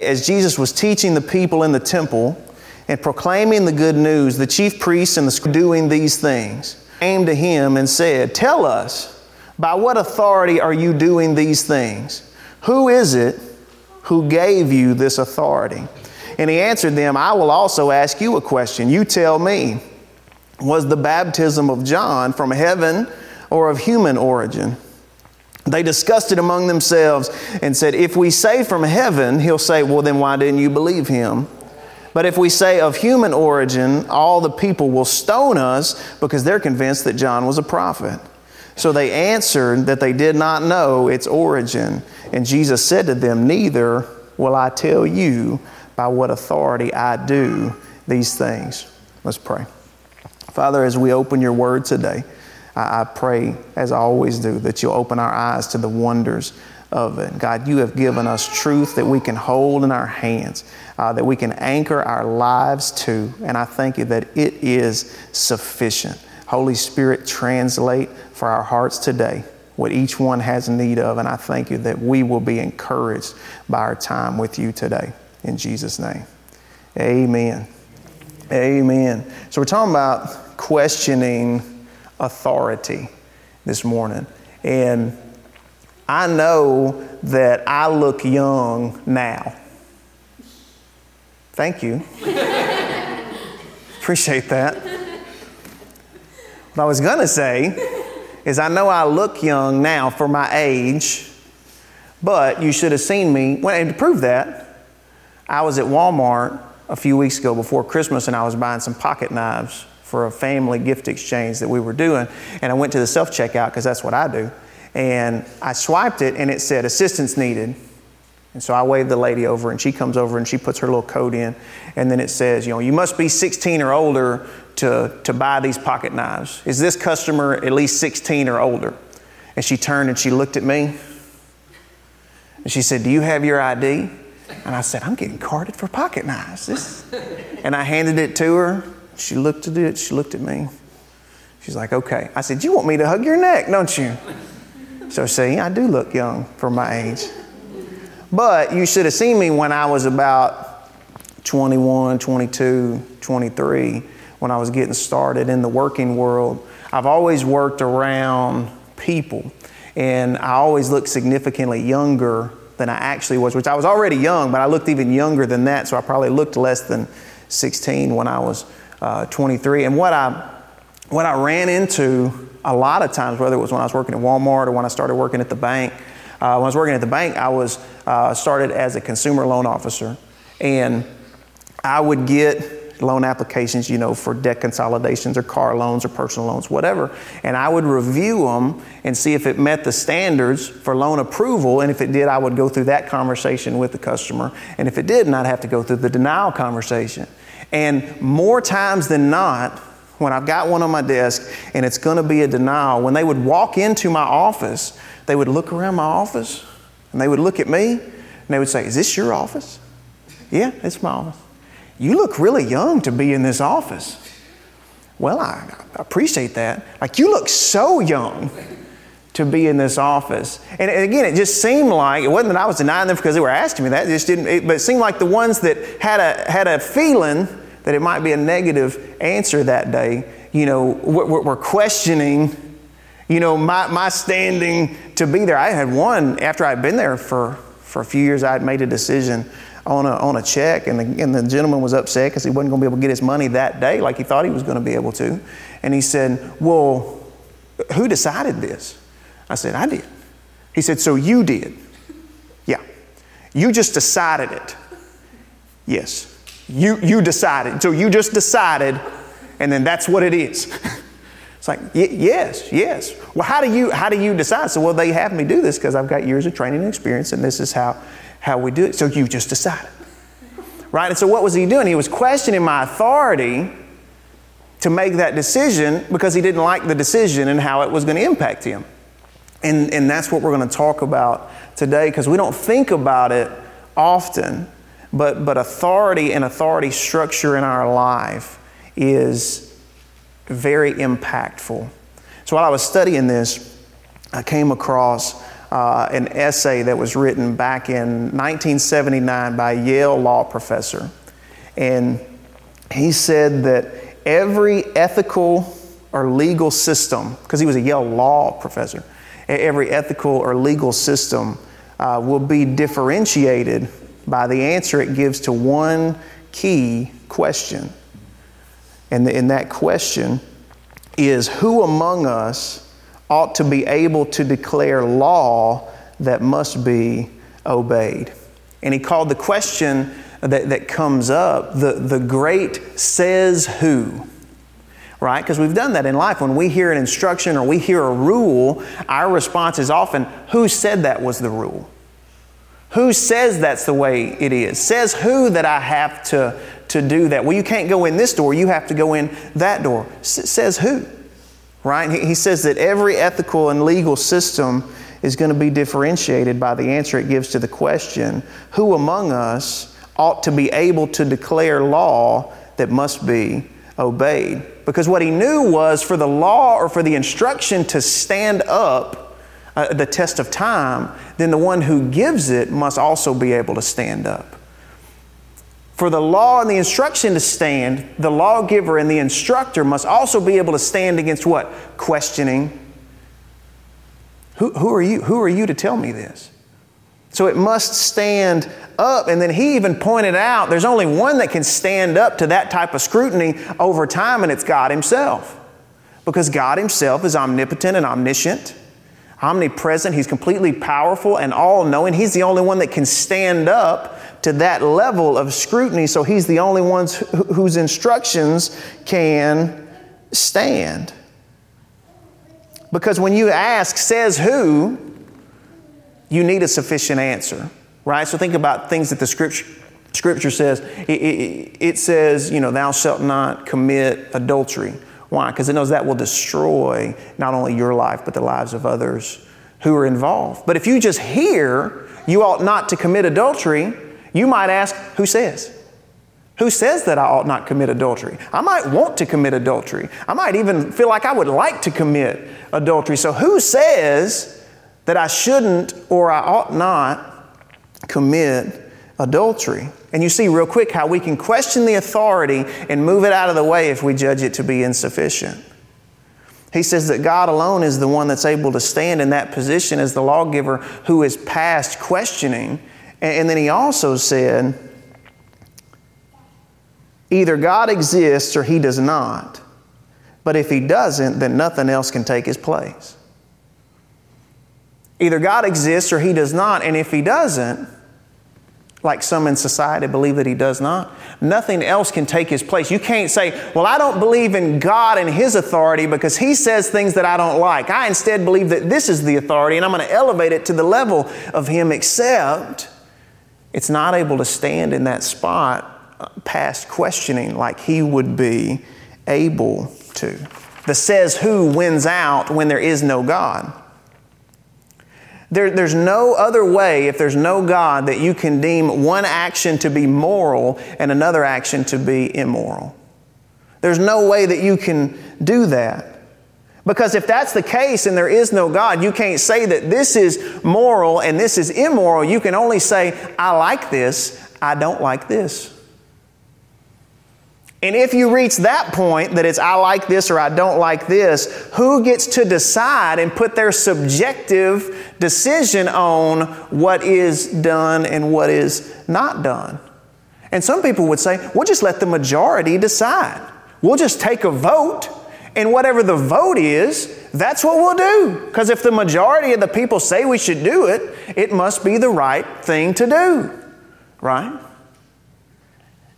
As Jesus was teaching the people in the temple and proclaiming the good news, the chief priests and the doing these things came to him and said, Tell us, by what authority are you doing these things? Who is it who gave you this authority? And he answered them, I will also ask you a question. You tell me, was the baptism of John from heaven or of human origin? They discussed it among themselves and said, If we say from heaven, he'll say, Well, then why didn't you believe him? But if we say of human origin, all the people will stone us because they're convinced that John was a prophet. So they answered that they did not know its origin. And Jesus said to them, Neither will I tell you by what authority I do these things. Let's pray. Father, as we open your word today, I, pray, as I always do, that you'll open our eyes to the wonders of it. God, you have given us truth that we can hold in our hands, uh, that we can anchor our lives to. And I thank you that it is sufficient. Holy Spirit, translate for our hearts today what each one has need of. And I thank you that we will be encouraged by our time with you today. In Jesus' name. Amen. Amen. So we're talking about questioning authority this morning. And I know that I look young now. Thank you. Appreciate that. What I was going to say is, I know I look young now for my age, but you should have seen me. And to prove that, I was at Walmart a few weeks ago before Christmas and I was buying some pocket knives for a family gift exchange that we were doing. And I went to the self checkout because that's what I do. And I swiped it and it said assistance needed. And so I waved the lady over and she comes over and she puts her little code in. And then it says, you know, you must be 16 or older to, to buy these pocket knives. Is this customer at least 16 or older? And she turned and she looked at me. And she said, Do you have your ID? And I said, I'm getting carded for pocket knives. This. And I handed it to her. She looked at it, she looked at me. She's like, okay. I said, You want me to hug your neck, don't you? So, see, I do look young for my age. But you should have seen me when I was about 21, 22, 23, when I was getting started in the working world. I've always worked around people, and I always looked significantly younger than I actually was, which I was already young, but I looked even younger than that, so I probably looked less than 16 when I was uh, 23. And what I, what I ran into a lot of times, whether it was when I was working at Walmart or when I started working at the bank, uh, when I was working at the bank, I was uh, started as a consumer loan officer, and I would get loan applications, you know, for debt consolidations or car loans or personal loans, whatever, and I would review them and see if it met the standards for loan approval, and if it did, I would go through that conversation with the customer, and if it didn't, I'd have to go through the denial conversation. And more times than not, when I've got one on my desk and it's going to be a denial, when they would walk into my office, they would look around my office and they would look at me and they would say, Is this your office? Yeah, it's my office. You look really young to be in this office. Well, I appreciate that. Like, you look so young to be in this office. And again, it just seemed like, it wasn't that I was denying them because they were asking me that, it just didn't, it, but it seemed like the ones that had a, had a feeling that it might be a negative answer that day, you know, we're questioning, you know, my, my standing to be there. I had one, after I'd been there for, for a few years, I had made a decision on a, on a check, and the, and the gentleman was upset because he wasn't going to be able to get his money that day like he thought he was going to be able to. And he said, Well, who decided this? I said, I did. He said, So you did? Yeah. You just decided it. Yes. You, you decided. So you just decided, and then that's what it is. It's like, yes, yes. Well, how do you how do you decide? So, well, they have me do this because I've got years of training and experience, and this is how how we do it. So you just decided, right? And so what was he doing? He was questioning my authority to make that decision because he didn't like the decision and how it was going to impact him. And, and that's what we're going to talk about today because we don't think about it often, but, but authority and authority structure in our life is very impactful. So while I was studying this, I came across uh, an essay that was written back in 1979 by a Yale law professor. And he said that every ethical or legal system, because he was a Yale law professor, every ethical or legal system uh, will be differentiated by the answer it gives to one key question. And, the, and that question is who among us ought to be able to declare law that must be obeyed? And he called the question that, that comes up the, the great says who right? Because we've done that in life. When we hear an instruction or we hear a rule, our response is often, Who said that was the rule? Who says that's the way it is? Says who that I have to, to do that? Well, you can't go in this door, you have to go in that door. S- says who? Right? He, he says that every ethical and legal system is going to be differentiated by the answer it gives to the question who among us ought to be able to declare law that must be obeyed? Because what he knew was for the law or for the instruction to stand up, uh, the test of time, then the one who gives it must also be able to stand up. For the law and the instruction to stand, the lawgiver and the instructor must also be able to stand against what? Questioning. Who, who, are you? Who are you to tell me this? So it must stand up. And then he even pointed out there's only one that can stand up to that type of scrutiny over time, and it's God Himself. Because God Himself is omnipotent and omniscient omnipresent, he's completely powerful and all knowing. He's the only one that can stand up to that level of scrutiny, so he's the only one whose instructions can stand. Because when you ask, says who, you need a sufficient answer, right? So think about things that the scripture, scripture says. It, it, it says, you know, thou shalt not commit adultery. Why? Because it knows that will destroy not only your life, but the lives of others who are involved. But if you just hear you ought not to commit adultery, you might ask, Who says? Who says that I ought not commit adultery? I might want to commit adultery. I might even feel like I would like to commit adultery. So, who says that I shouldn't or I ought not commit adultery? And you see real quick how we can question the authority and move it out of the way if we judge it to be insufficient. He says that God alone is the one that's able to stand in that position as the lawgiver who is past questioning. And then he also said, either God exists or he does not. But if he doesn't, then nothing else can take his place. Either God exists or he does not. And if he doesn't, like some in society believe that he does not. Nothing else can take his place. You can't say, Well, I don't believe in God and his authority because he says things that I don't like. I instead believe that this is the authority and I'm going to elevate it to the level of him, except it's not able to stand in that spot uh, past questioning like he would be able to. The says who wins out when there is no God. There, there's no other way, if there's no God, that you can deem one action to be moral and another action to be immoral. There's no way that you can do that. Because if that's the case and there is no God, you can't say that this is moral and this is immoral. You can only say, I like this, I don't like this. And if you reach that point that it's I like this or I don't like this, who gets to decide and put their subjective decision on what is done and what is not done? And some people would say, we'll just let the majority decide. We'll just take a vote, and whatever the vote is, that's what we'll do. Because if the majority of the people say we should do it, it must be the right thing to do, right?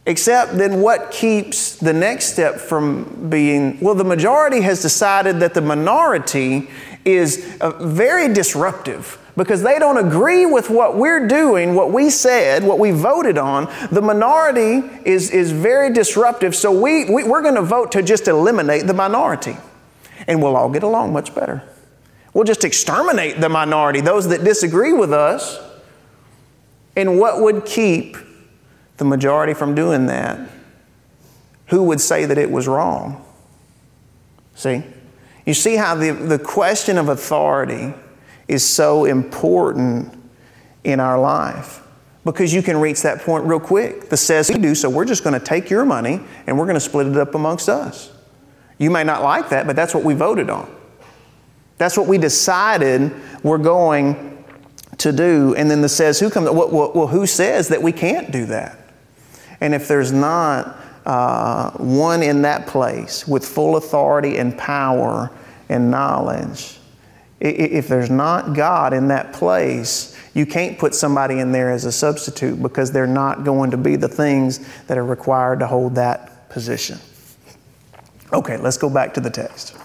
Except then what keeps the next step from being, well, the majority has decided that the minority is uh, very disruptive because they don't agree with what we're doing, what we said, what we voted on. The minority is, is very disruptive, so we, we, we're going to vote to just eliminate the minority. And we'll all get along much better. We'll just exterminate the minority, those that disagree with us. And what would keep the majority from doing that, who would say that it was wrong? See? You see how the, the question of authority is so important in our life because you can reach that point real quick. The says we do, so we're just going to take your money and we're going to split it up amongst us. You may not like that, but that's what we voted on. That's what we decided we're going to do. And then the says who comes, well, well who says that we can't do that? And if there's not uh, one in that place with full authority and power and knowledge, if there's not God in that place, you can't put somebody in there as a substitute because they're not going to be the things that are required to hold that position. Okay, let's go back to the text.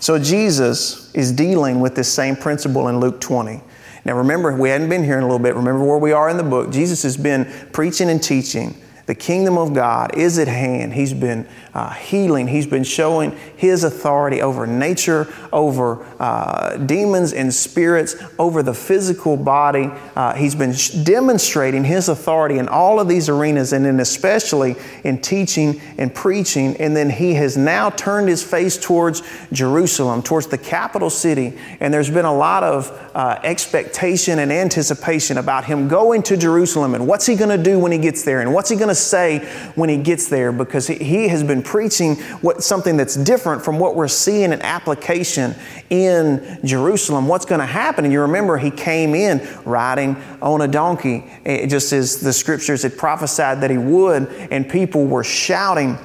So Jesus is dealing with this same principle in Luke 20. Now remember, we hadn't been here in a little bit. Remember where we are in the book. Jesus has been preaching and teaching the kingdom of God is at hand. He's been uh, healing. He's been showing His authority over nature, over uh, demons and spirits, over the physical body. Uh, he's been sh- demonstrating His authority in all of these arenas, and then especially in teaching and preaching. And then He has now turned His face towards Jerusalem, towards the capital city. And there's been a lot of uh, expectation and anticipation about Him going to Jerusalem and what's He going to do when He gets there and what's He going to say when he gets there because he has been preaching what, something that's different from what we're seeing in application in Jerusalem. What's going to happen? And you remember he came in riding on a donkey, just as the scriptures had prophesied that he would, and people were shouting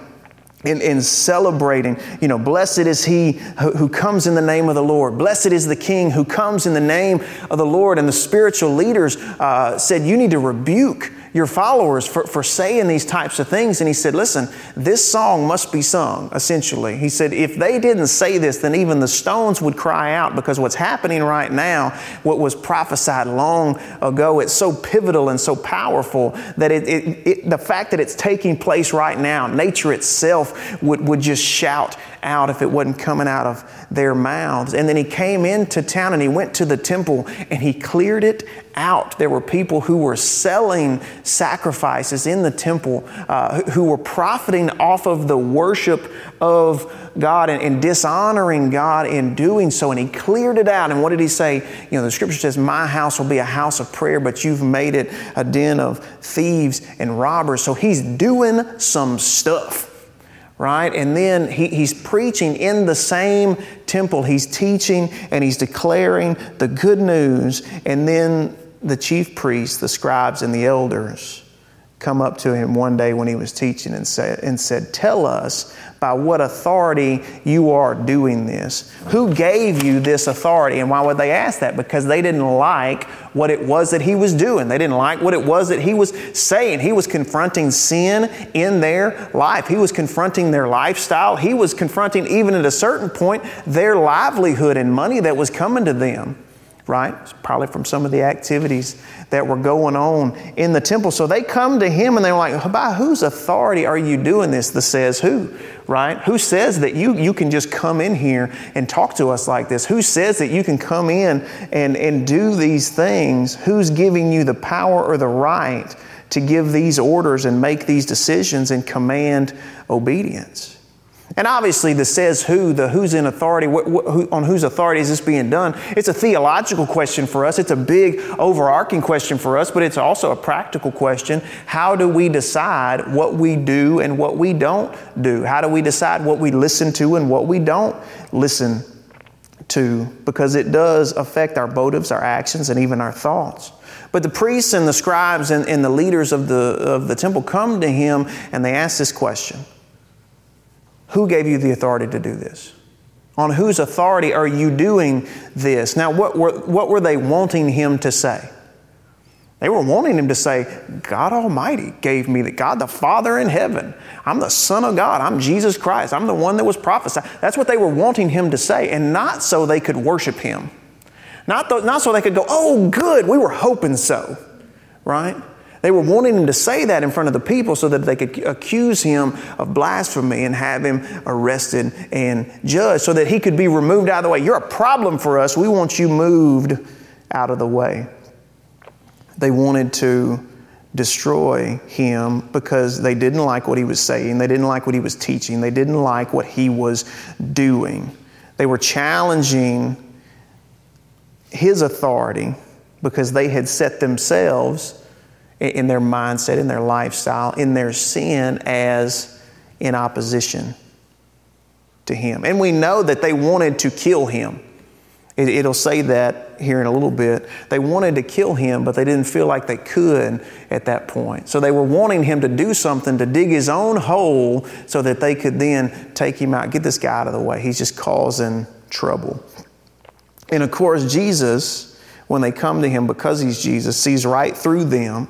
in, in, celebrating, you know, blessed is he who, who, comes in the name of the Lord. Blessed is the king who comes in the name of the Lord. And the spiritual leaders uh, said, You need to rebuke your followers for, for saying these types of things. And he said, Listen, this song must be sung, essentially. He said, If they didn't say this, then even the stones would cry out because what's happening right now, what was prophesied long ago, it's so pivotal and so powerful that it, it, it, the fact that it's taking place right now, nature itself would, would just shout out if it wasn't coming out of their mouths. And then he came into town and he went to the temple and he cleared it out. There were people who were selling sacrifices in the temple, uh, who were profiting off of the worship of God and, and, dishonoring God in doing so. And he cleared it out. And what did he say? You know, the scripture says, My house will be a house of prayer, but you've made it a den of thieves and robbers. So he's doing some stuff right? And then he, he's preaching in the same temple. He's teaching and he's declaring the good news. And then the chief priests, the scribes, and the elders come up to him one day when he was teaching and said, and said, Tell us by what authority you are doing this. Who gave you this authority? And why would they ask that? Because they didn't like what it was that he was doing. They didn't like what it was that he was saying. He was confronting sin in their life, he was confronting their lifestyle, he was confronting, even at a certain point, their livelihood and money that was coming to them right? Probably from some of the activities that were going on in the temple. So they come to him and they're like, By whose authority are you doing this? The says who, right? Who says that you, you can just come in here and talk to us like this? Who says that you can come in and, and do these things? Who's giving you the power or the right to give these orders and make these decisions and command obedience? And obviously, the says who, the who's in authority, wh- wh- who, on whose authority is this being done, it's a theological question for us. It's a big, overarching question for us, but it's also a practical question. How do we decide what we do and what we don't do? How do we decide what we listen to and what we don't listen to? Because it does affect our motives, our actions, and even our thoughts. But the priests and the scribes and, and the leaders of the, of the temple come to him and they ask this question who gave you the authority to do this? On whose authority are you doing this? Now, what were, what were they wanting him to say? They were wanting him to say, God Almighty gave me the God the Father in heaven. I'm the Son of God. I'm Jesus Christ. I'm the one that was prophesied. That's what they were wanting him to say, and not so they could worship him. Not, th- not so they could go, oh, good, we were hoping so, right? They were wanting him to say that in front of the people so that they could accuse him of blasphemy and have him arrested and judged so that he could be removed out of the way. You're a problem for us. We want you moved out of the way. They wanted to destroy him because they didn't like what he was saying, they didn't like what he was teaching, they didn't like what he was doing. They were challenging his authority because they had set themselves in their mindset, in their lifestyle, in their sin as in opposition to him. And we know that they wanted to kill him. It, will say that here in a little bit. They wanted to kill him, but they didn't feel like they could at that point. So they were wanting him to do something to dig his own hole so that they could then take him out. Get this guy out of the way. He's just causing trouble. And of course, Jesus, when they come to him because he's Jesus, sees right through them,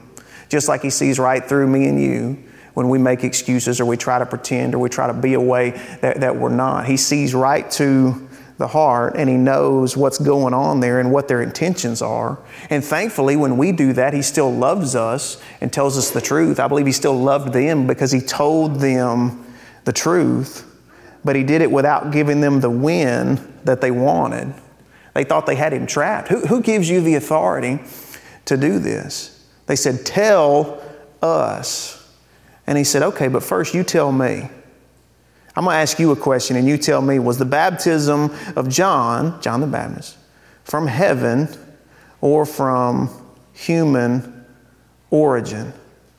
just like he sees right through me and you when we make excuses or we try to pretend or we try to be a way that, that we're not. He sees right to the heart and he knows what's going on there and what their intentions are. And thankfully, when we do that, he still loves us and tells us the truth. I believe he still loved them because he told them the truth, but he did it without giving them the win that they wanted. They thought they had him trapped. Who, who gives you the authority to do this? They said, Tell us. And he said, Okay, but first you tell me. I'm going to ask you a question and you tell me was the baptism of John, John the Baptist, from heaven or from human origin?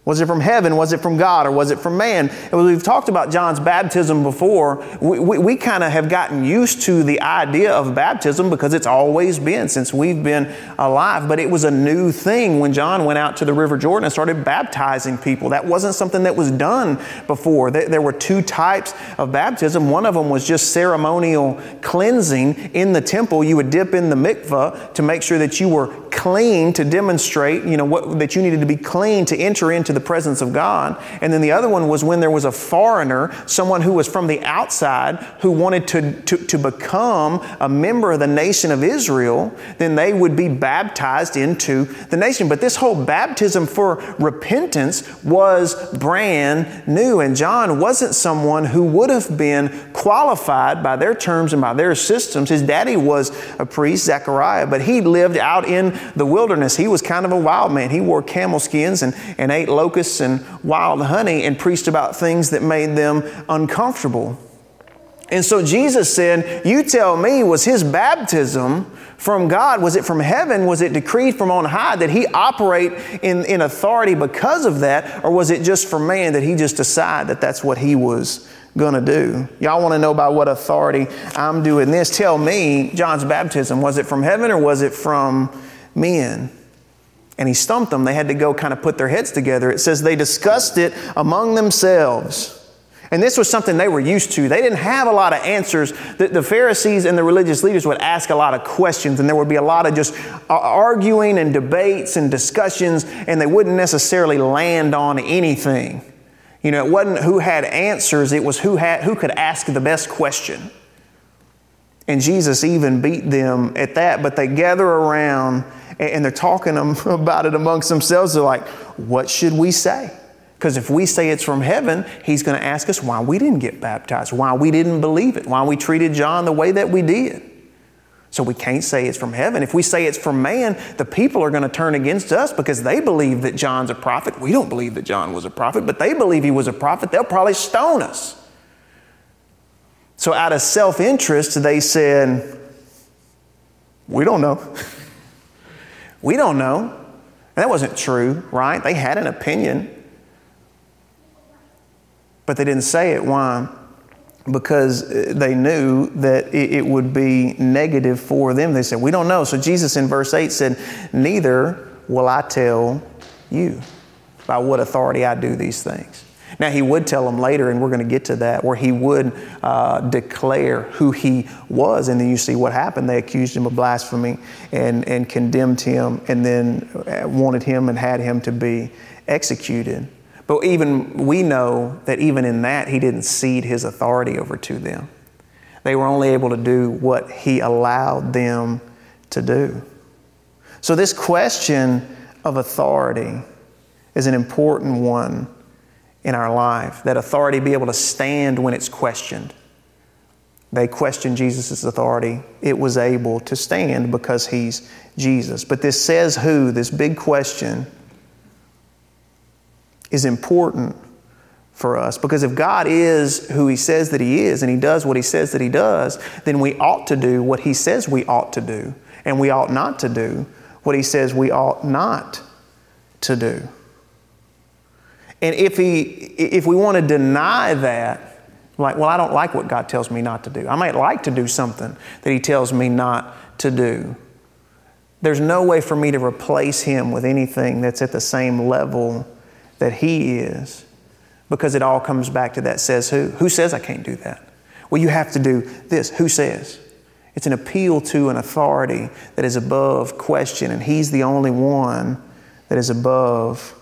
Was it from heaven? Was it from God? Or was it from man? And we've talked about John's baptism before. We, we, we kind of have gotten used to the idea of baptism because it's always been since we've been alive. But it was a new thing when John went out to the River Jordan and started baptizing people. That wasn't something that was done before. There were two types of baptism. One of them was just ceremonial cleansing in the temple. You would dip in the mikvah to make sure that you were clean to demonstrate, you know, what, that you needed to be clean to enter into the presence of God. And then the other one was when there was a foreigner, someone who was from the outside who wanted to, to, to become a member of the nation of Israel, then they would be baptized into the nation. But this whole baptism for repentance was brand new. And John wasn't someone who would have been qualified by their terms and by their systems. His daddy was a priest, Zechariah, but he lived out in the wilderness. He was kind of a wild man. He wore camel skins and, and ate locusts and wild honey and preached about things that made them uncomfortable. And so Jesus said, You tell me, was his baptism from God? Was it from heaven? Was it decreed from on high? Did he operate in, in authority because of that? Or was it just for man that he just decided that that's what he was going to do? Y'all want to know by what authority I'm doing this? Tell me, John's baptism, was it from heaven or was it from men. And he stumped them. They had to go kind of put their heads together. It says they discussed it among themselves. And this was something they were used to. They didn't have a lot of answers. The, the, Pharisees and the religious leaders would ask a lot of questions, and there would be a lot of just uh, arguing and debates and discussions, and they wouldn't necessarily land on anything. You know, it wasn't who had answers, it was who, had, who could ask the best question. And Jesus even beat them at that, but they gather around and they're talking about it amongst themselves. They're like, what should we say? Because if we say it's from heaven, he's going to ask us why we didn't get baptized, why we didn't believe it, why we treated John the way that we did. So we can't say it's from heaven. If we say it's from man, the people are going to turn against us because they believe that John's a prophet. We don't believe that John was a prophet, but they believe he was a prophet. They'll probably stone us. So, out of self interest, they said, We don't know. We don't know. And that wasn't true, right? They had an opinion, but they didn't say it. Why? Because they knew that it would be negative for them. They said, We don't know. So Jesus in verse 8 said, Neither will I tell you by what authority I do these things. Now, he would tell them later, and we're going to get to that, where he would uh, declare who he was. And then you see what happened. They accused him of blasphemy and, and condemned him, and then uh, wanted him and had him to be executed. But even we know that even in that, he didn't cede his authority over to them. They were only able to do what he allowed them to do. So, this question of authority is an important one in our life, that authority be able to stand when it's questioned. They questioned Jesus' authority. It was able to stand because he's Jesus. But this says who, this big question, is important for us because if God is who he says that he is and he does what he says that he does, then we ought to do what he says we ought to do. and we ought not to do what he says we ought not to do. And if, he, if we want to deny that, like, well, I don't like what God tells me not to do. I might like to do something that He tells me not to do. There's no way for me to replace Him with anything that's at the same level that He is because it all comes back to that says who. Who says I can't do that? Well, you have to do this. Who says? It's an appeal to an authority that is above question, and He's the only one that is above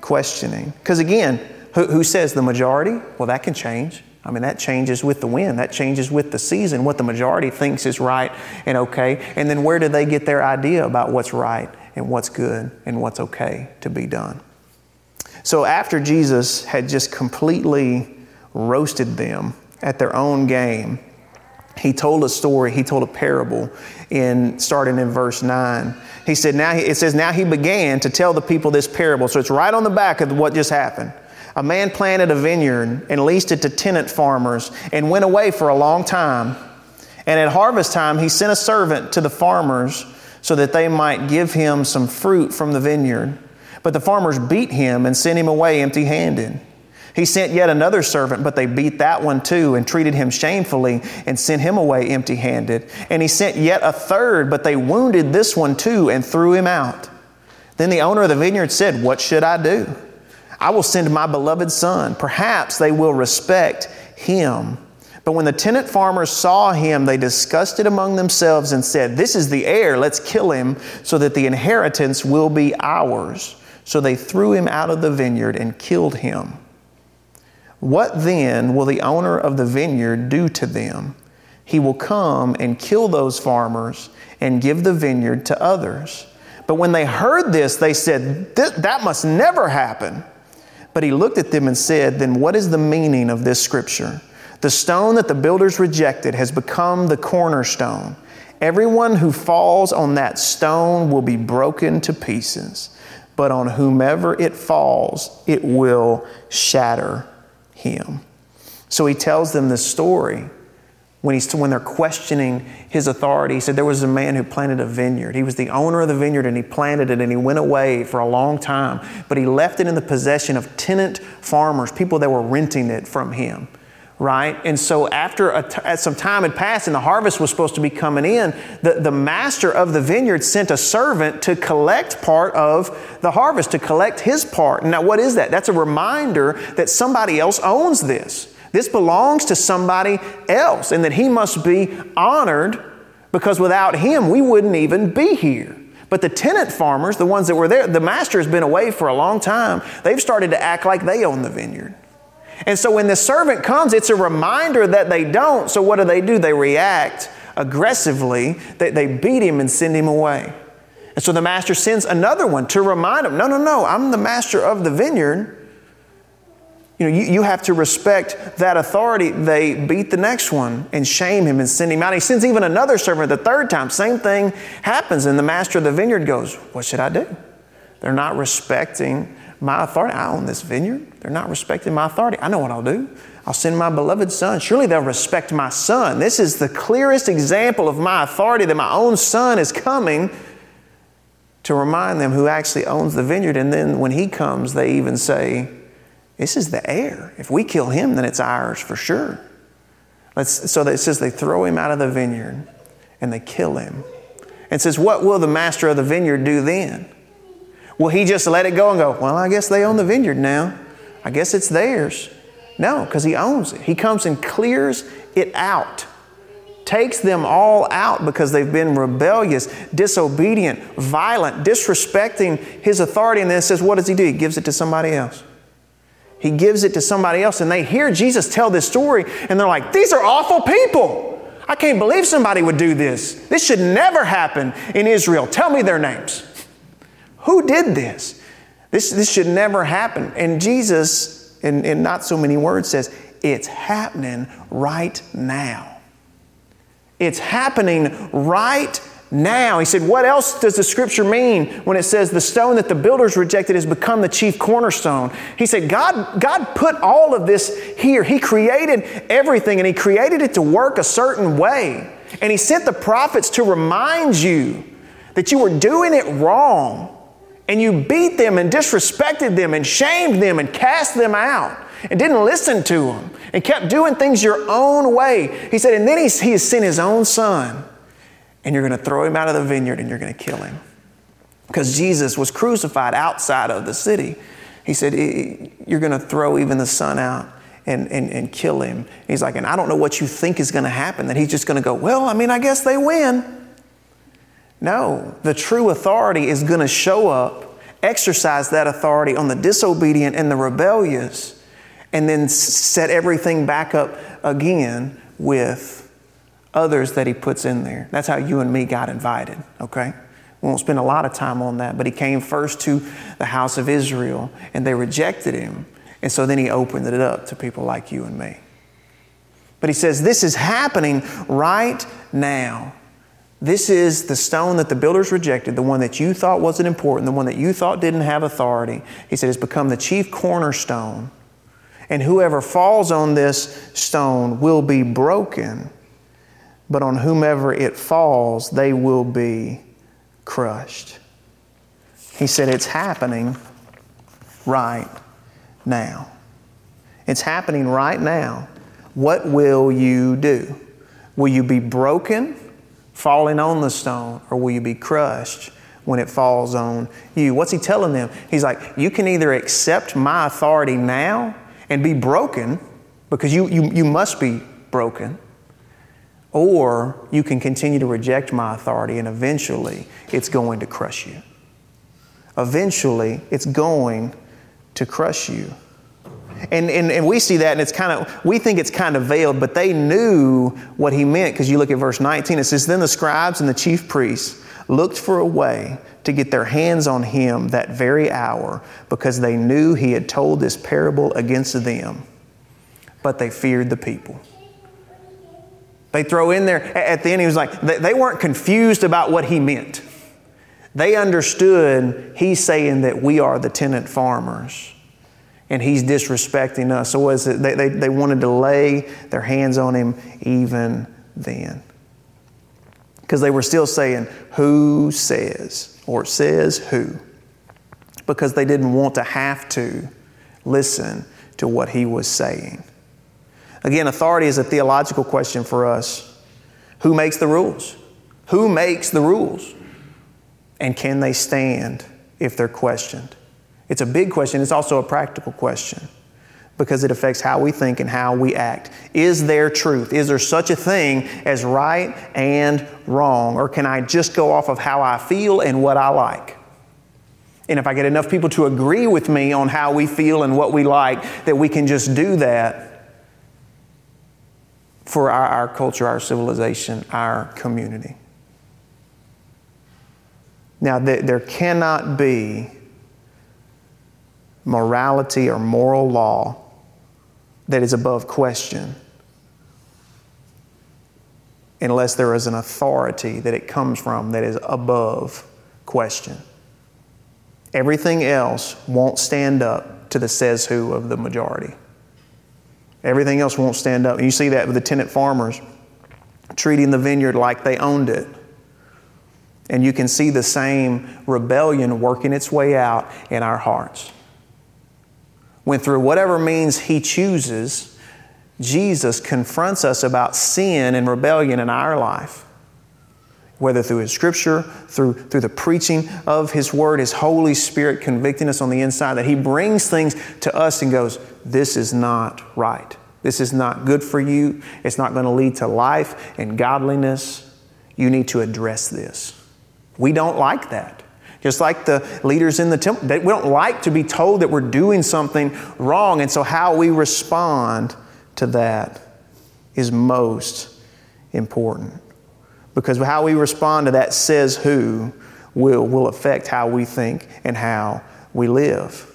questioning. Because again, who, who says the majority? Well, that can change. I mean, that changes with the wind, that changes with the season, what the majority thinks is right and okay. And then where do they get their idea about what's right and what's good and what's okay to be done? So after Jesus had just completely roasted them at their own game, he told a story, he told a parable in starting in verse 9. He said, now he, it says, now he began to tell the people this parable. So it's right on the back of what just happened. A man planted a vineyard and leased it to tenant farmers and went away for a long time. And at harvest time, he sent a servant to the farmers so that they might give him some fruit from the vineyard. But the farmers beat him and sent him away empty handed. He sent yet another servant, but they beat that one too and treated him shamefully and sent him away empty handed. And he sent yet a third, but they wounded this one too and threw him out. Then the owner of the vineyard said, What should I do? I will send my beloved son. Perhaps they will respect him. But when the tenant farmers saw him, they discussed it among themselves and said, This is the heir, let's kill him so that the inheritance will be ours. So they threw him out of the vineyard and killed him. What then will the owner of the vineyard do to them? He will come and kill those farmers and give the vineyard to others. But when they heard this, they said, That must never happen. But he looked at them and said, Then what is the meaning of this scripture? The stone that the builders rejected has become the cornerstone. Everyone who falls on that stone will be broken to pieces, but on whomever it falls, it will shatter him. So he tells them this story when, he's, when they're questioning his authority. He said there was a man who planted a vineyard. He was the owner of the vineyard and he planted it and he went away for a long time, but he left it in the possession of tenant farmers, people that were renting it from him right? And so after t- some time had passed and the harvest was supposed to be coming in, the, the master of the vineyard sent a servant to collect part of the harvest, to collect his part. Now, what is that? That's a reminder that somebody else owns this. This belongs to somebody else and that he must be honored because without him, we wouldn't even be here. But the tenant farmers, the ones that were there, the master has been away for a long time. They've started to act like they own the vineyard. And so when the servant comes, it's a reminder that they don't. So what do they do? They react aggressively, they, they beat him and send him away. And so the master sends another one to remind him no, no, no, I'm the master of the vineyard. You know, you, you have to respect that authority. They beat the next one and shame him and send him out. He sends even another servant the third time. Same thing happens, and the master of the vineyard goes, What should I do? They're not respecting my authority. I own this vineyard. They're not respecting my authority. I know what I'll do. I'll send my beloved son. Surely they'll respect my son. This is the clearest example of my authority that my own son is coming to remind them who actually owns the vineyard. And then when he comes, they even say, This is the heir. If we kill him, then it's ours for sure. Let's, so it says they throw him out of the vineyard and they kill him. And says, What will the master of the vineyard do then? Will he just let it go and go, well, I guess they own the vineyard now. I guess it's theirs. No, because he owns it. He comes and clears it out, takes them all out because they've been rebellious, disobedient, violent, disrespecting his authority. And then says, what does he do? He gives it to somebody else. He gives it to somebody else. And they hear Jesus tell this story and they're like, these are awful people. I can't believe somebody would do this. This should never happen in Israel. Tell me their names. Who did this? This, this should never happen. And Jesus, in, in not so many words, says, It's happening right now. It's happening right now. He said, What else does the scripture mean when it says the stone that the builders rejected has become the chief cornerstone? He said, God, God put all of this here. He created everything and He created it to work a certain way. And he sent the prophets to remind you that you were doing it wrong. And you beat them and disrespected them and shamed them and cast them out and didn't listen to them and kept doing things your own way. He said, and then he, he has sent his own son, and you're going to throw him out of the vineyard and you're going to kill him. Because Jesus was crucified outside of the city. He said, You're going to throw even the son out and, and, and kill him. He's like, And I don't know what you think is going to happen, that he's just going to go, Well, I mean, I guess they win. No, the true authority is going to show up, exercise that authority on the disobedient and the rebellious, and then set everything back up again with others that he puts in there. That's how you and me got invited, okay? We won't spend a lot of time on that, but he came first to the house of Israel and they rejected him. And so then he opened it up to people like you and me. But he says, This is happening right now. This is the stone that the builders rejected, the one that you thought wasn't important, the one that you thought didn't have authority. He said, It's become the chief cornerstone. And whoever falls on this stone will be broken, but on whomever it falls, they will be crushed. He said, It's happening right now. It's happening right now. What will you do? Will you be broken, falling on the stone, or will you be crushed when it falls on you? What's he telling them? He's like, You can either accept my authority now and be broken, because you, you, you must be broken, or you can continue to reject my authority and eventually it's going to crush you. Eventually it's going to crush you. And, and, and we see that and it's kind of, we think it's kind of veiled, but they knew what he meant because you look at verse 19, it says, Then the scribes and the chief priests looked for a way to get their hands on him that very hour because they knew he had told this parable against them, but they feared the people. They throw in there, at the end, he was like, they weren't confused about what he meant. They understood he's saying that we are the tenant farmers and he's disrespecting us. So was it, they, they, they wanted to lay their hands on him even then. Because they were still saying, Who says? Or says who? Because they didn't want to have to listen to what he was saying. Again, authority is a theological question for us. Who makes the rules? Who makes the rules? And can they stand if they're questioned? It's a big question, it's also a practical question because it affects how we think and how we act. Is there truth? Is there such a thing as right and wrong? Or can I just go off of how I feel and what I like? And if I get enough people to agree with me on how we feel and what we like, that we can just do that, for our, our culture, our civilization, our community. Now, th- there cannot be morality or moral law that is above question unless there is an authority that it comes from that is above question. Everything else won't stand up to the says who of the majority. Everything else won't stand up. And you see that with the tenant farmers treating the vineyard like they owned it. And you can see the same rebellion working its way out in our hearts. When through whatever means He chooses, Jesus confronts us about sin and rebellion in our life. Whether through His Scripture, through, through the preaching of His Word, His Holy Spirit convicting us on the inside, that He brings things to us and goes, This is not right. This is not good for you. It's not going to lead to life and godliness. You need to address this. We don't like that. Just like the leaders in the temple, we don't like to be told that we're doing something wrong. And so, how we respond to that is most important because how we respond to that says who will, will affect how we think and how we live.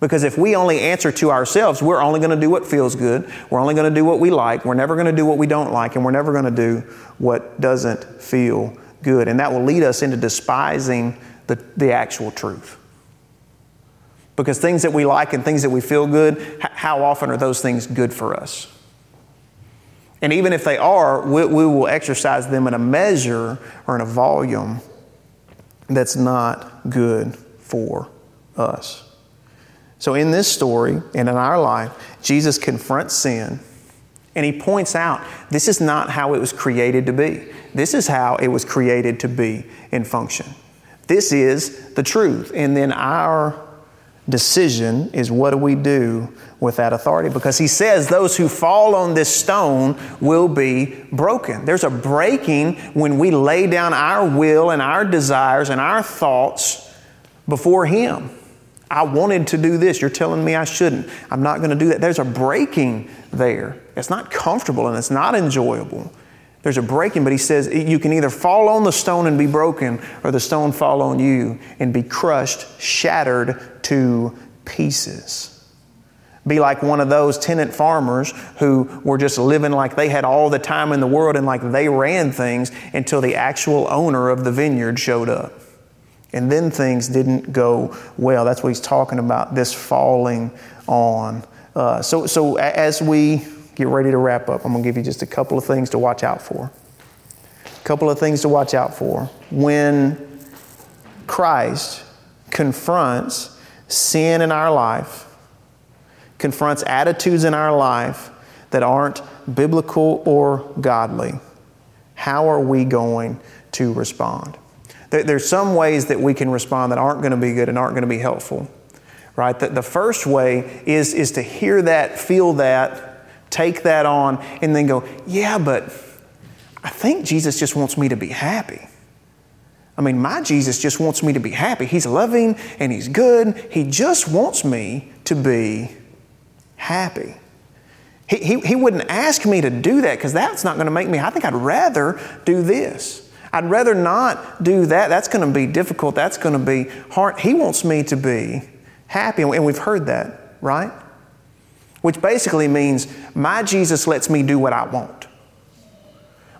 Because if we only answer to ourselves, we're only going to do what feels good. We're only going to do what we like. We're never going to do what we don't like. And we're never going to do what doesn't feel good. And that will lead us into despising the, the actual truth. Because things that we like and things that we feel good, how often are those things good for us? And even if they are, we, we will exercise them in a measure or in a volume that's not good for us. So, in this story and in our life, Jesus confronts sin and he points out this is not how it was created to be. This is how it was created to be in function. This is the truth. And then our decision is what do we do with that authority? Because he says those who fall on this stone will be broken. There's a breaking when we lay down our will and our desires and our thoughts before him. I wanted to do this. You're telling me I shouldn't. I'm not going to do that. There's a breaking there. It's not comfortable and it's not enjoyable. There's a breaking, but he says you can either fall on the stone and be broken, or the stone fall on you and be crushed, shattered to pieces. Be like one of those tenant farmers who were just living like they had all the time in the world and like they ran things until the actual owner of the vineyard showed up. And then things didn't go well. That's what he's talking about, this falling on. Uh, so, so as we get ready to wrap up, I'm going to give you just a couple of things to watch out for. A couple of things to watch out for. When Christ confronts sin in our life, confronts attitudes in our life that aren't biblical or godly, how are we going to respond? There's some ways that we can respond that aren't going to be good and aren't going to be helpful. Right? The, the first way is, is to hear that, feel that, take that on, and then go, yeah, but I think Jesus just wants me to be happy. I mean, my Jesus just wants me to be happy. He's loving and He's good. He just wants me to be happy. He, he, he wouldn't ask me to do that because that's not going to make me, I think I'd rather do this. I'd rather not do that. That's going to be difficult. That's going to be hard. He wants me to be happy. And we've heard that, right? Which basically means my Jesus lets me do what I want.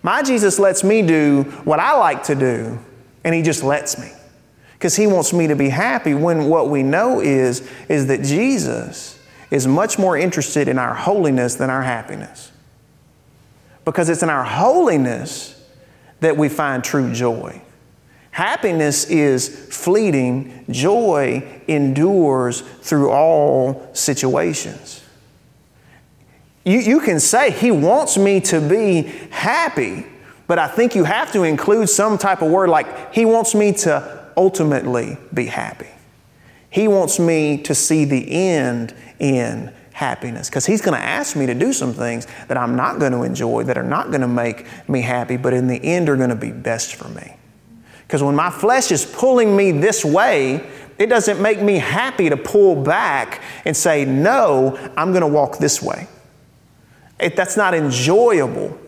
My Jesus lets me do what I like to do, and He just lets me. Because He wants me to be happy when what we know is, is that Jesus is much more interested in our holiness than our happiness. Because it's in our holiness that we find true joy. Happiness is fleeting, joy endures through all situations. You, you can say, He wants me to be happy, but I think you have to include some type of word like, He wants me to ultimately be happy. He wants me to see the end in happiness because he's going to ask me to do some things that I'm not going to enjoy, that are not going to make me happy, but in the end are going to be best for me. Because when my flesh is pulling me this way, it doesn't make me happy to pull back and say, No, I'm going to walk this way. It, that's not enjoyable.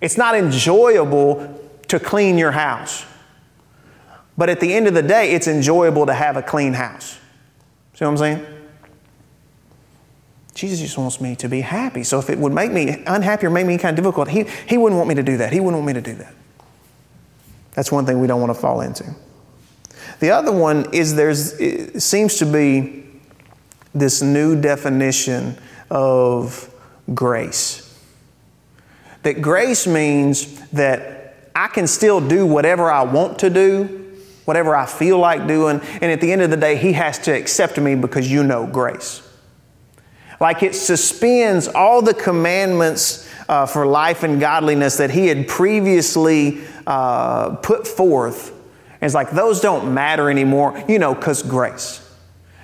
It's not enjoyable to clean your house. But at the end of the day, it's enjoyable to have a clean house. See what I'm saying? Jesus just wants me to be happy. So if it would make me unhappy or make me kind of difficult, he, he wouldn't want me to do that. He wouldn't want me to do that. That's one thing we don't want to fall into. The other one is there's seems to be this new definition of grace. That grace means that I can still do whatever I want to do, whatever I feel like doing, and at the end of the day, He has to accept me because you know grace. Like it suspends all the commandments uh, for life and godliness that he had previously uh, put forth. And it's like those don't matter anymore, you know, because grace.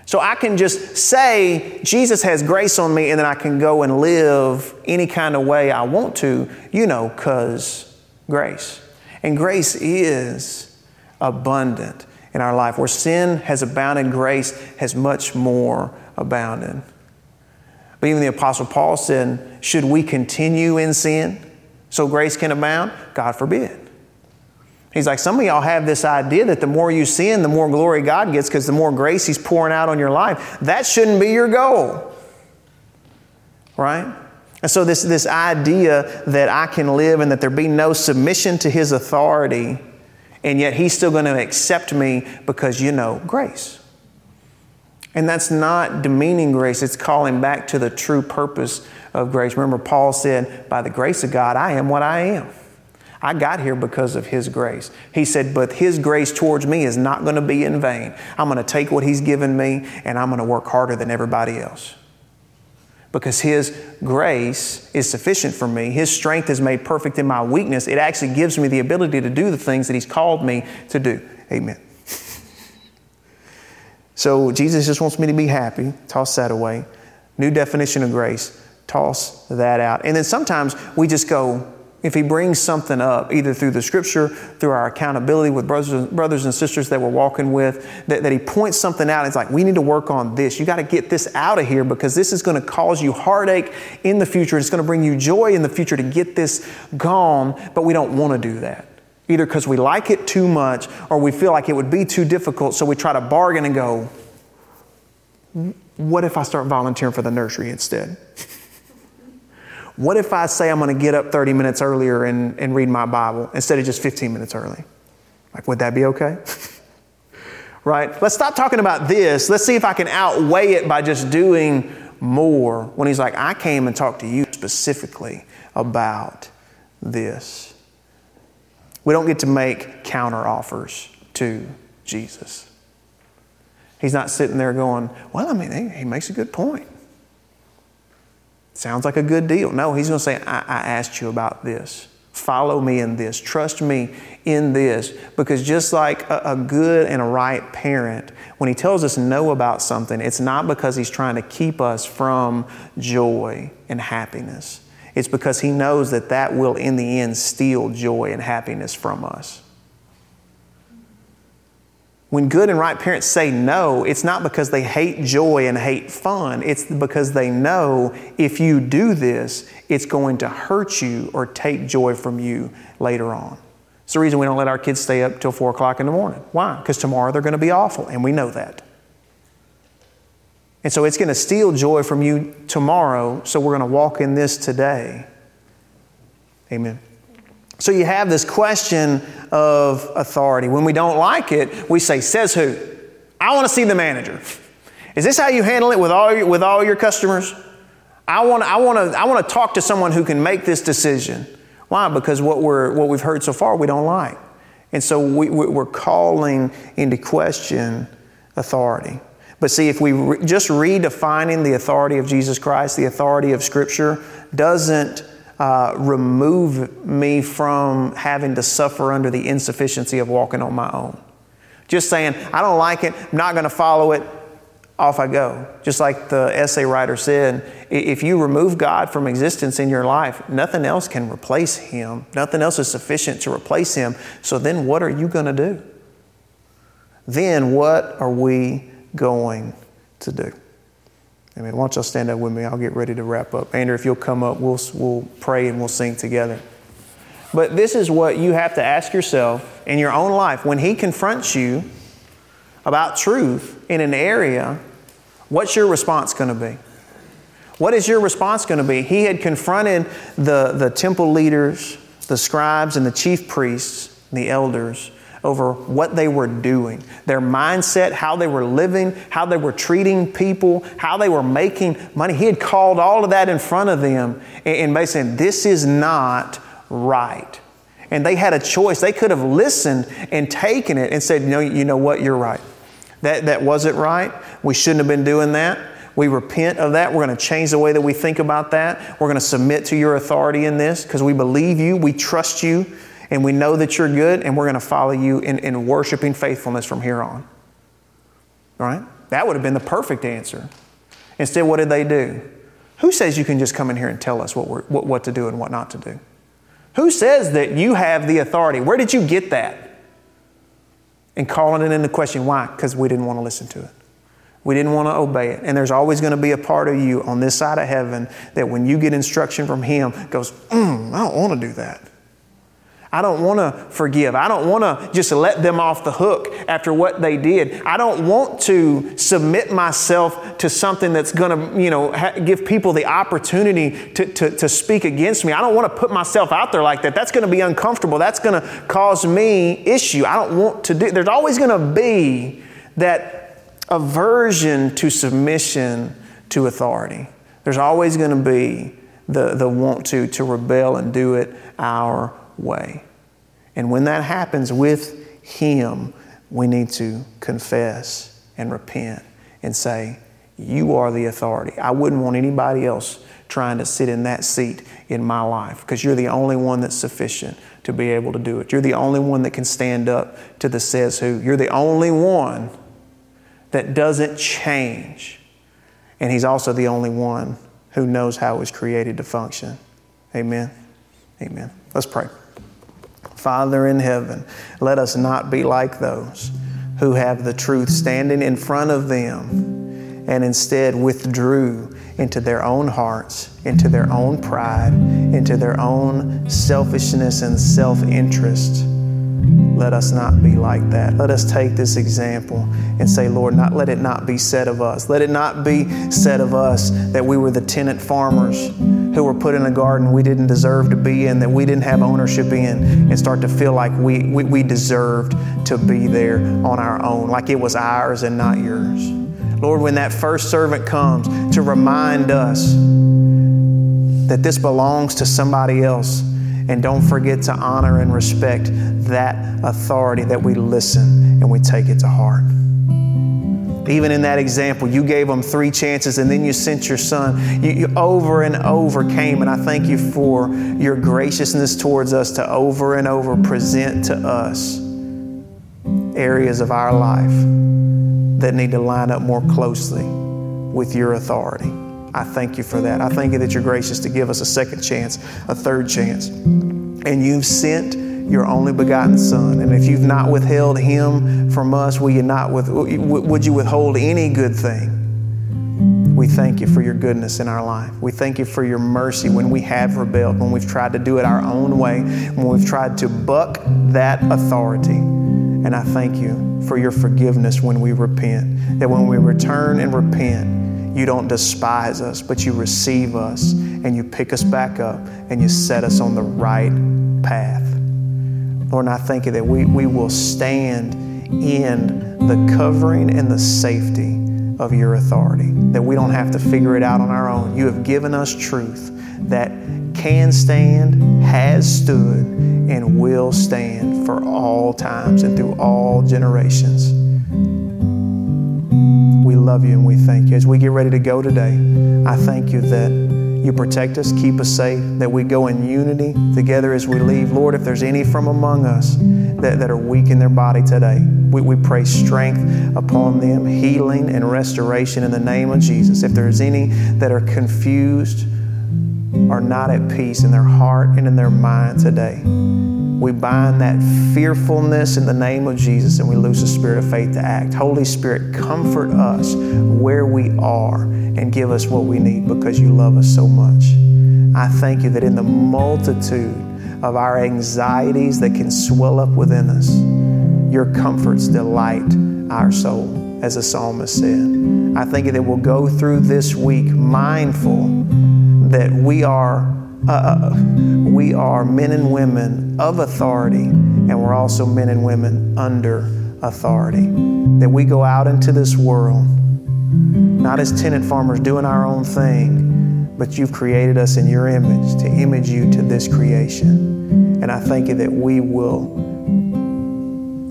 So I can just say, Jesus has grace on me, and then I can go and live any kind of way I want to, you know, because grace. And grace is abundant in our life. Where sin has abounded, grace has much more abounded. But even the Apostle Paul said, Should we continue in sin so grace can abound? God forbid. He's like, Some of y'all have this idea that the more you sin, the more glory God gets because the more grace He's pouring out on your life. That shouldn't be your goal. Right? And so, this, this idea that I can live and that there be no submission to His authority, and yet He's still going to accept me because you know grace. And that's not demeaning grace, it's calling back to the true purpose of grace. Remember, Paul said, By the grace of God, I am what I am. I got here because of His grace. He said, But His grace towards me is not going to be in vain. I'm going to take what He's given me and I'm going to work harder than everybody else. Because His grace is sufficient for me. His strength is made perfect in my weakness. It actually gives me the ability to do the things that He's called me to do. Amen. so Jesus just wants me to be happy. Toss that away. New definition of grace. Toss that out. And then sometimes we just go, if he brings something up, either through the scripture, through our accountability with brothers, and sisters that we're walking with, that, that he points something out, it's like, we need to work on this. You got to get this out of here because this is going to cause you heartache in the future. It's going to bring you joy in the future to get this gone, but we don't want to do that. Either because we like it too much or we feel like it would be too difficult, so we try to bargain and go, what if I start volunteering for the nursery instead? What if I say I'm going to get up 30 minutes earlier and, and read my Bible instead of just 15 minutes early? Like, would that be okay? right? Let's stop talking about this. Let's see if I can outweigh it by just doing more. When he's like, I came and talked to you specifically about this. We don't get to make counter offers to Jesus. He's not sitting there going, Well, I mean, he makes a good point. Sounds like a good deal. No, he's going to say, I, I asked you about this. Follow me in this. Trust me in this. Because just like a, a, good and a right parent, when he tells us no about something, it's not because he's trying to keep us from joy and happiness. It's because he knows that that will, in the end, steal joy and happiness from us. When good and right parents say no, it's not because they hate joy and hate fun. It's because they know if you do this, it's going to hurt you or take joy from you later on. It's the reason we don't let our kids stay up till four o'clock in the morning. Why? Because tomorrow they're going to be awful, and we know that. And so it's going to steal joy from you tomorrow, so we're going to walk in this today. Amen. So you have this question of authority. When we don't like it, we say, Says who? I want to see the manager. Is this how you handle it with all your, with all your customers? I want, I, want to, I want to talk to someone who can make this decision. Why? Because what, we're, what we've heard so far we don't like. And so we, we're calling into question authority. But see, if we re- just redefining the authority of Jesus Christ, the authority of Scripture, doesn't uh, remove me from having to suffer under the insufficiency of walking on my own. Just saying, I don't like it, I'm not going to follow it, off I go. Just like the essay writer said, if you remove God from existence in your life, nothing else can replace Him. Nothing else is sufficient to replace Him. So then what are you going to do? Then what are we going to do? Amen. Why don't y'all stand up with me? I'll get ready to wrap up. Andrew, if you'll come up, we'll, we'll pray and we'll sing together. But this is what you have to ask yourself in your own life. When He confronts you about truth in an area, what's your response going to be? What is your response going to be? He had confronted the, the temple leaders, the scribes, and the chief priests, the elders, over what they were doing, their mindset, how they were living, how they were treating people, how they were making money. He had called all of that in front of them and basically saying, This is not right. And they had a choice. They could have listened and taken it and said, No, you know what? You're right. That, that wasn't right. We shouldn't have been doing that. We repent of that. We're going to change the way that we think about that. We're going to submit to your authority in this because we believe you, we trust you, and we know that you're good, and we're going to follow you in, in worshiping faithfulness from here on. Right? That would have been the perfect answer. Instead, what did they do? Who says you can just come in here and tell us what, we're, what, what to do and what not to do? Who says that you have the authority? Where did you get that? And calling it into question. Why? Because we didn't want to listen to it. We didn't want to obey it. And there's always going to be a part of you on this side of heaven that when you get instruction from Him, goes, mm, I don't want to do that. I don't want to forgive. I don't want to just let them off the hook after what they did. I don't want to submit myself to something that's going to, you know, ha- give people the opportunity to, to, to speak against me. I don't want to put myself out there like that. That's going to be uncomfortable. That's going to cause me issue. I don't want to do. There's always going to be that aversion to submission to authority. There's always going to be the, the want to, to rebel and do it our way. And when that happens with Him, we need to confess and repent and say, You are the authority. I wouldn't want anybody else trying to sit in that seat in my life because you're the only one that's sufficient to be able to do it. You're the only one that can stand up to the says who. You're the only one that doesn't change. And He's also the only one who knows how it was created to function. Amen. Amen. Let's pray. Father in heaven, let us not be like those who have the truth standing in front of them and instead withdrew into their own hearts, into their own pride, into their own selfishness and self interest. Let us not be like that. Let us take this example and say, Lord, not let it not be said of us. Let it not be said of us that we were the tenant farmers who were put in a garden we didn't deserve to be in, that we didn't have ownership in, and start to feel like we, we, we deserved to be there on our own, like it was ours and not yours. Lord, when that first servant comes to remind us that this belongs to somebody else, and don't forget to honor and respect that authority that we listen and we take it to heart. Even in that example, you gave them three chances and then you sent your son. You, you, over and over came, and I thank you for your graciousness towards us to over and over present to us areas of our life that need to line up more closely with your authority. I thank you for that. I thank you that you're gracious to give us a second chance, a third chance. And you've sent your only begotten Son. And if you've not withheld him from us, will you not with, would you withhold any good thing? We thank you for your goodness in our life. We thank you for your mercy when we have rebelled, when we've tried to do it our own way, when we've tried to buck that authority. And I thank you for your forgiveness when we repent. That when we return and repent, you don't despise us, but you receive us and you pick us back up and you set us on the right path. Lord, I thank you that we, we will stand in the covering and the safety of your authority, that we don't have to figure it out on our own. You have given us truth that can stand, has stood, and will stand for all times and through all generations We love you and we thank you. As we get ready to go today, I thank you that you protect us, keep us safe, that we go in unity together as we leave. Lord, if there's any from among us that, that are weak in their body today, we, we pray strength upon them, healing and restoration in the name of Jesus. If there's any that are confused, are not at peace in their heart and in their mind today, we bind that fearfulness in the name of Jesus and we lose the spirit of faith to act. Holy Spirit, comfort us where we are and give us what we need because you love us so much. I thank you that in the multitude of our anxieties that can swell up within us, your comforts delight our soul, as the psalmist said. I thank you that we'll go through this week mindful that we are uh, we are men and women of authority, and we're also men and women under authority. That we go out into this world, not as tenant farmers doing our own thing, but you've created us in your image to image you to this creation. And I thank you that we will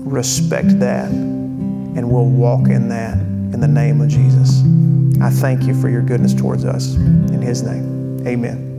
respect that and we'll walk in that in the name of Jesus. I thank you for your goodness towards us. In his name, amen.